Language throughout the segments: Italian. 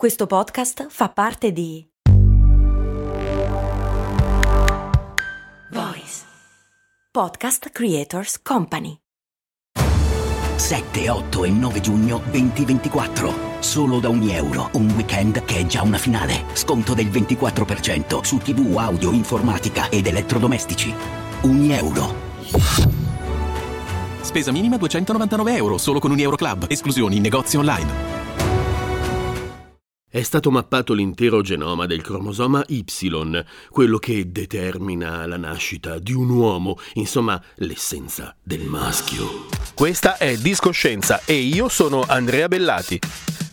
Questo podcast fa parte di Voice Podcast Creators Company. 7, 8 e 9 giugno 2024. Solo da ogni euro. Un weekend che è già una finale. Sconto del 24% su TV, audio, informatica ed elettrodomestici. Ogni euro. Spesa minima 299 euro, solo con un Euro Club. Esclusioni in negozi online. È stato mappato l'intero genoma del cromosoma Y, quello che determina la nascita di un uomo, insomma l'essenza del maschio. Questa è Discoscienza e io sono Andrea Bellati.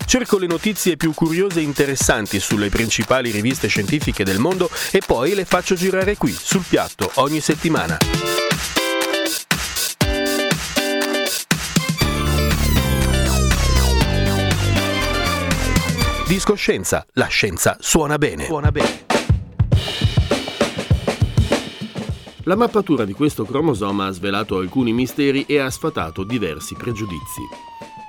Cerco le notizie più curiose e interessanti sulle principali riviste scientifiche del mondo e poi le faccio girare qui, sul piatto, ogni settimana. Discoscienza, la scienza suona bene. Suona bene. La mappatura di questo cromosoma ha svelato alcuni misteri e ha sfatato diversi pregiudizi.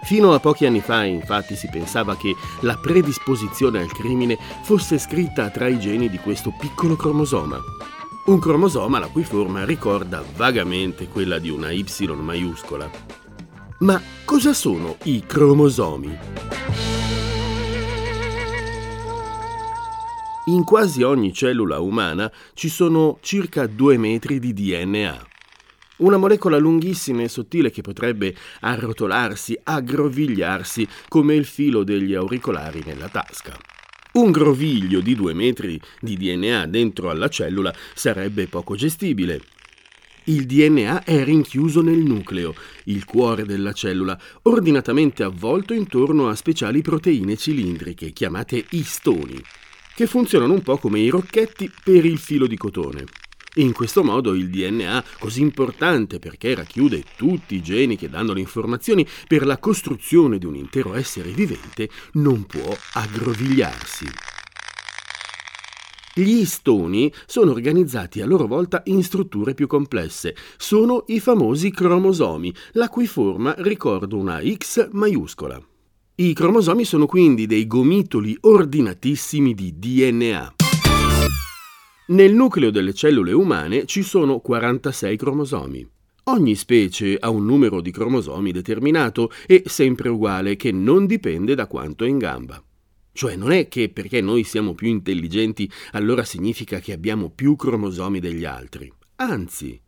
Fino a pochi anni fa, infatti, si pensava che la predisposizione al crimine fosse scritta tra i geni di questo piccolo cromosoma. Un cromosoma la cui forma ricorda vagamente quella di una Y maiuscola. Ma cosa sono i cromosomi? In quasi ogni cellula umana ci sono circa due metri di DNA. Una molecola lunghissima e sottile che potrebbe arrotolarsi, aggrovigliarsi come il filo degli auricolari nella tasca. Un groviglio di due metri di DNA dentro alla cellula sarebbe poco gestibile. Il DNA è rinchiuso nel nucleo, il cuore della cellula, ordinatamente avvolto intorno a speciali proteine cilindriche chiamate istoni che funzionano un po' come i rocchetti per il filo di cotone. In questo modo il DNA, così importante perché racchiude tutti i geni che danno le informazioni per la costruzione di un intero essere vivente, non può aggrovigliarsi. Gli istoni sono organizzati a loro volta in strutture più complesse. Sono i famosi cromosomi, la cui forma ricorda una X maiuscola. I cromosomi sono quindi dei gomitoli ordinatissimi di DNA. Nel nucleo delle cellule umane ci sono 46 cromosomi. Ogni specie ha un numero di cromosomi determinato e sempre uguale che non dipende da quanto è in gamba. Cioè non è che perché noi siamo più intelligenti allora significa che abbiamo più cromosomi degli altri. Anzi,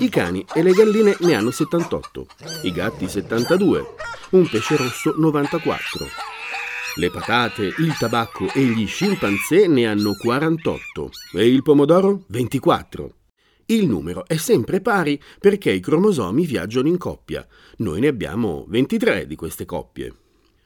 i cani e le galline ne hanno 78, i gatti 72, un pesce rosso 94. Le patate, il tabacco e gli scimpanzé ne hanno 48 e il pomodoro 24. Il numero è sempre pari perché i cromosomi viaggiano in coppia. Noi ne abbiamo 23 di queste coppie.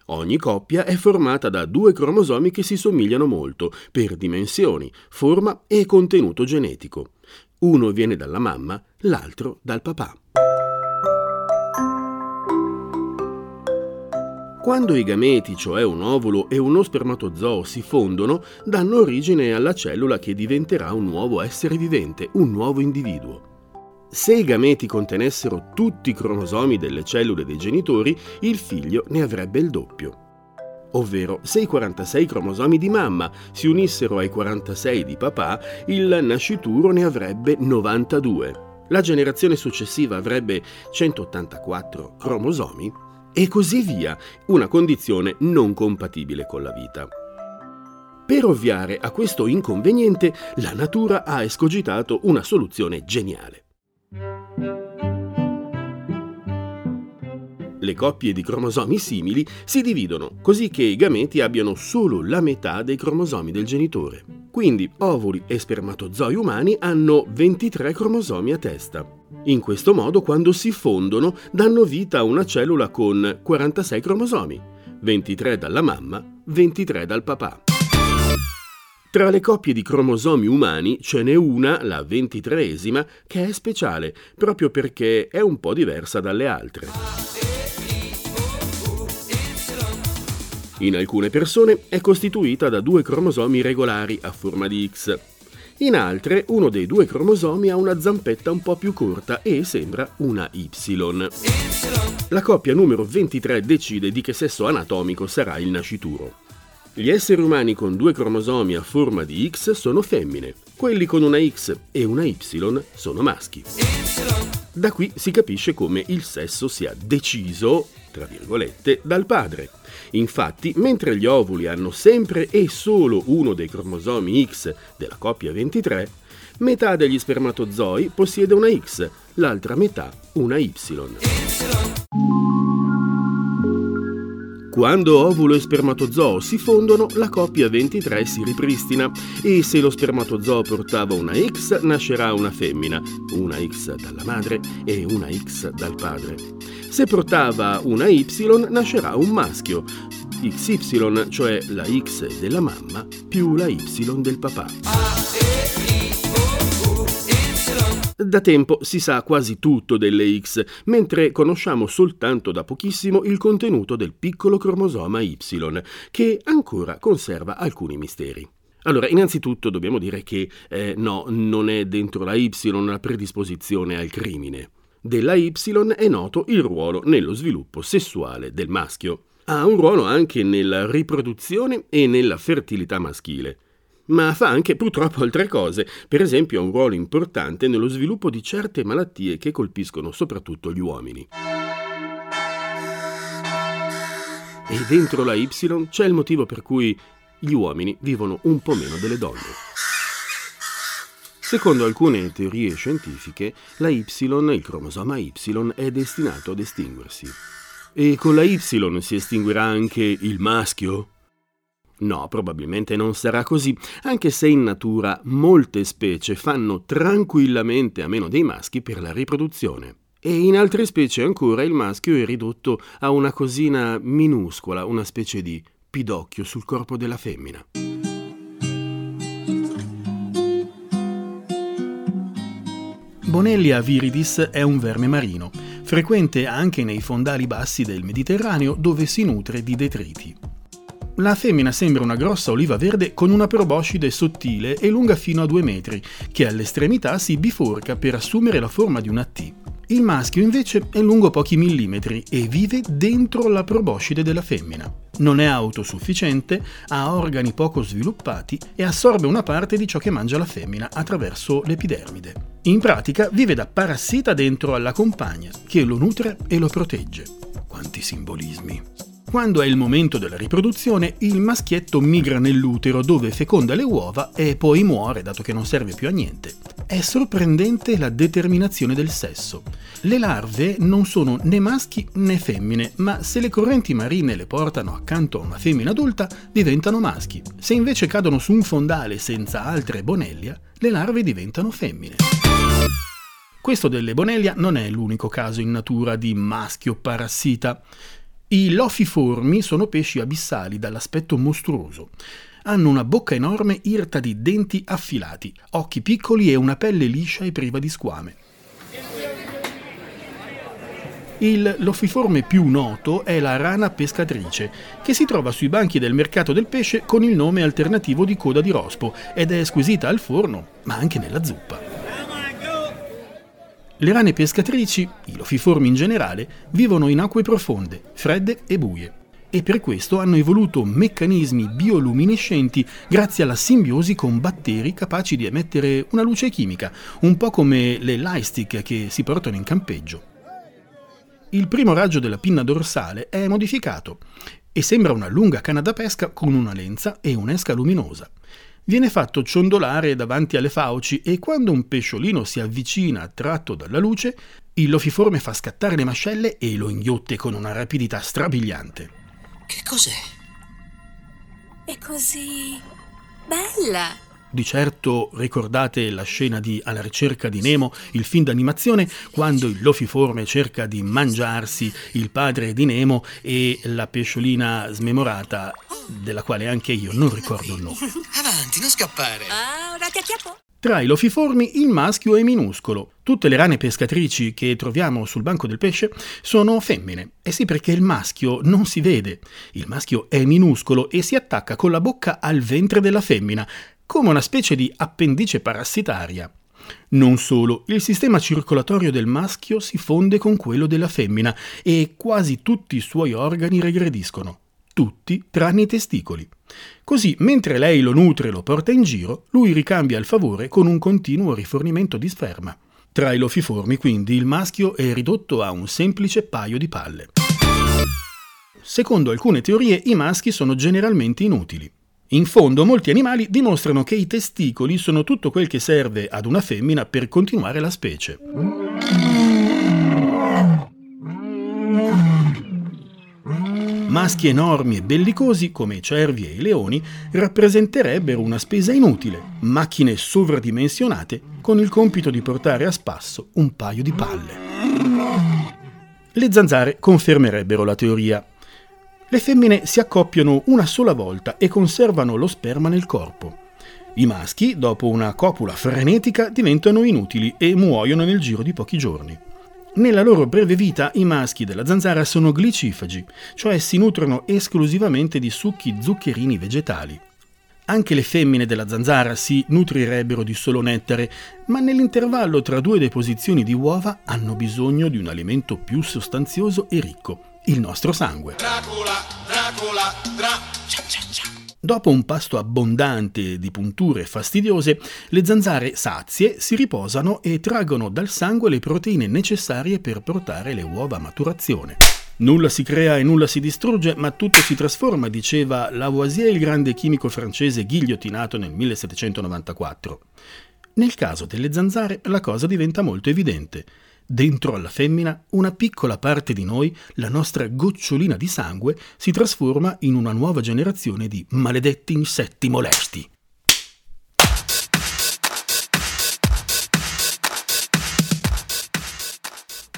Ogni coppia è formata da due cromosomi che si somigliano molto per dimensioni, forma e contenuto genetico. Uno viene dalla mamma, l'altro dal papà. Quando i gameti, cioè un ovulo e uno spermatozoo, si fondono, danno origine alla cellula che diventerà un nuovo essere vivente, un nuovo individuo. Se i gameti contenessero tutti i cromosomi delle cellule dei genitori, il figlio ne avrebbe il doppio ovvero se i 46 cromosomi di mamma si unissero ai 46 di papà, il nascituro ne avrebbe 92. La generazione successiva avrebbe 184 cromosomi e così via, una condizione non compatibile con la vita. Per ovviare a questo inconveniente, la natura ha escogitato una soluzione geniale. Le coppie di cromosomi simili si dividono così che i gameti abbiano solo la metà dei cromosomi del genitore. Quindi ovuli e spermatozoi umani hanno 23 cromosomi a testa. In questo modo, quando si fondono, danno vita a una cellula con 46 cromosomi, 23 dalla mamma, 23 dal papà. Tra le coppie di cromosomi umani ce n'è una, la ventitreesima, che è speciale, proprio perché è un po' diversa dalle altre. In alcune persone è costituita da due cromosomi regolari a forma di X. In altre, uno dei due cromosomi ha una zampetta un po' più corta e sembra una Y. La coppia numero 23 decide di che sesso anatomico sarà il nascituro. Gli esseri umani con due cromosomi a forma di X sono femmine, quelli con una X e una Y sono maschi. Da qui si capisce come il sesso sia deciso, tra virgolette, dal padre. Infatti, mentre gli ovuli hanno sempre e solo uno dei cromosomi X della coppia 23, metà degli spermatozoi possiede una X, l'altra metà una Y. Quando ovulo e spermatozoo si fondono, la coppia 23 si ripristina e se lo spermatozoo portava una X, nascerà una femmina, una X dalla madre e una X dal padre. Se portava una Y, nascerà un maschio, XY, cioè la X della mamma più la Y del papà. Da tempo si sa quasi tutto delle X, mentre conosciamo soltanto da pochissimo il contenuto del piccolo cromosoma Y, che ancora conserva alcuni misteri. Allora, innanzitutto dobbiamo dire che eh, no, non è dentro la Y la predisposizione al crimine. Della Y è noto il ruolo nello sviluppo sessuale del maschio. Ha un ruolo anche nella riproduzione e nella fertilità maschile ma fa anche purtroppo altre cose, per esempio ha un ruolo importante nello sviluppo di certe malattie che colpiscono soprattutto gli uomini. E dentro la Y c'è il motivo per cui gli uomini vivono un po' meno delle donne. Secondo alcune teorie scientifiche, la Y, il cromosoma Y, è destinato ad estinguersi. E con la Y si estinguerà anche il maschio? No, probabilmente non sarà così, anche se in natura molte specie fanno tranquillamente a meno dei maschi per la riproduzione. E in altre specie ancora il maschio è ridotto a una cosina minuscola, una specie di pidocchio sul corpo della femmina. Bonellia viridis è un verme marino, frequente anche nei fondali bassi del Mediterraneo dove si nutre di detriti. La femmina sembra una grossa oliva verde con una proboscide sottile e lunga fino a 2 metri, che all'estremità si biforca per assumere la forma di una T. Il maschio invece è lungo pochi millimetri e vive dentro la proboscide della femmina. Non è autosufficiente, ha organi poco sviluppati e assorbe una parte di ciò che mangia la femmina attraverso l'epidermide. In pratica vive da parassita dentro alla compagna, che lo nutre e lo protegge. Quanti simbolismi! Quando è il momento della riproduzione, il maschietto migra nell'utero dove feconda le uova e poi muore dato che non serve più a niente. È sorprendente la determinazione del sesso. Le larve non sono né maschi né femmine, ma se le correnti marine le portano accanto a una femmina adulta, diventano maschi. Se invece cadono su un fondale senza altre bonellia, le larve diventano femmine. Questo delle bonellia non è l'unico caso in natura di maschio parassita. I lofiformi sono pesci abissali dall'aspetto mostruoso. Hanno una bocca enorme irta di denti affilati, occhi piccoli e una pelle liscia e priva di squame. Il lofiforme più noto è la rana pescatrice, che si trova sui banchi del mercato del pesce con il nome alternativo di coda di rospo ed è squisita al forno, ma anche nella zuppa. Le rane pescatrici, i lofiformi in generale, vivono in acque profonde, fredde e buie e per questo hanno evoluto meccanismi bioluminescenti grazie alla simbiosi con batteri capaci di emettere una luce chimica, un po' come le lightstick che si portano in campeggio. Il primo raggio della pinna dorsale è modificato e sembra una lunga canna da pesca con una lenza e un'esca luminosa viene fatto ciondolare davanti alle fauci e quando un pesciolino si avvicina attratto dalla luce, il lofiforme fa scattare le mascelle e lo inghiotte con una rapidità strabiliante. Che cos'è? È così bella. Di certo ricordate la scena di Alla ricerca di Nemo, il film d'animazione, quando il lofiforme cerca di mangiarsi il padre di Nemo e la pesciolina smemorata, della quale anche io non ricordo il nome. Avanti, non scappare. Ah, ora ti acchiappo. Tra i lofiformi il maschio è minuscolo. Tutte le rane pescatrici che troviamo sul banco del pesce sono femmine. E sì perché il maschio non si vede. Il maschio è minuscolo e si attacca con la bocca al ventre della femmina, come una specie di appendice parassitaria. Non solo, il sistema circolatorio del maschio si fonde con quello della femmina e quasi tutti i suoi organi regrediscono, tutti tranne i testicoli. Così, mentre lei lo nutre e lo porta in giro, lui ricambia il favore con un continuo rifornimento di sperma. Tra i lofiformi, quindi, il maschio è ridotto a un semplice paio di palle. Secondo alcune teorie, i maschi sono generalmente inutili. In fondo, molti animali dimostrano che i testicoli sono tutto quel che serve ad una femmina per continuare la specie. Maschi enormi e bellicosi, come i cervi e i leoni, rappresenterebbero una spesa inutile, macchine sovradimensionate con il compito di portare a spasso un paio di palle. Le zanzare confermerebbero la teoria. Le femmine si accoppiano una sola volta e conservano lo sperma nel corpo. I maschi, dopo una copula frenetica, diventano inutili e muoiono nel giro di pochi giorni. Nella loro breve vita i maschi della zanzara sono glicifagi, cioè si nutrono esclusivamente di succhi zuccherini vegetali. Anche le femmine della zanzara si nutrirebbero di solo nettare, ma nell'intervallo tra due deposizioni di uova hanno bisogno di un alimento più sostanzioso e ricco, il nostro sangue. Dracula, Dracula, Dra... Dopo un pasto abbondante di punture fastidiose, le zanzare sazie si riposano e traggono dal sangue le proteine necessarie per portare le uova a maturazione. Nulla si crea e nulla si distrugge, ma tutto si trasforma, diceva Lavoisier, il grande chimico francese ghigliottinato nel 1794. Nel caso delle zanzare la cosa diventa molto evidente. Dentro alla femmina, una piccola parte di noi, la nostra gocciolina di sangue, si trasforma in una nuova generazione di maledetti insetti molesti.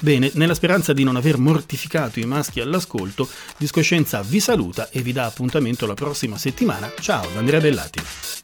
Bene, nella speranza di non aver mortificato i maschi all'ascolto, Discoscienza vi saluta e vi dà appuntamento la prossima settimana. Ciao da Andrea Bellati.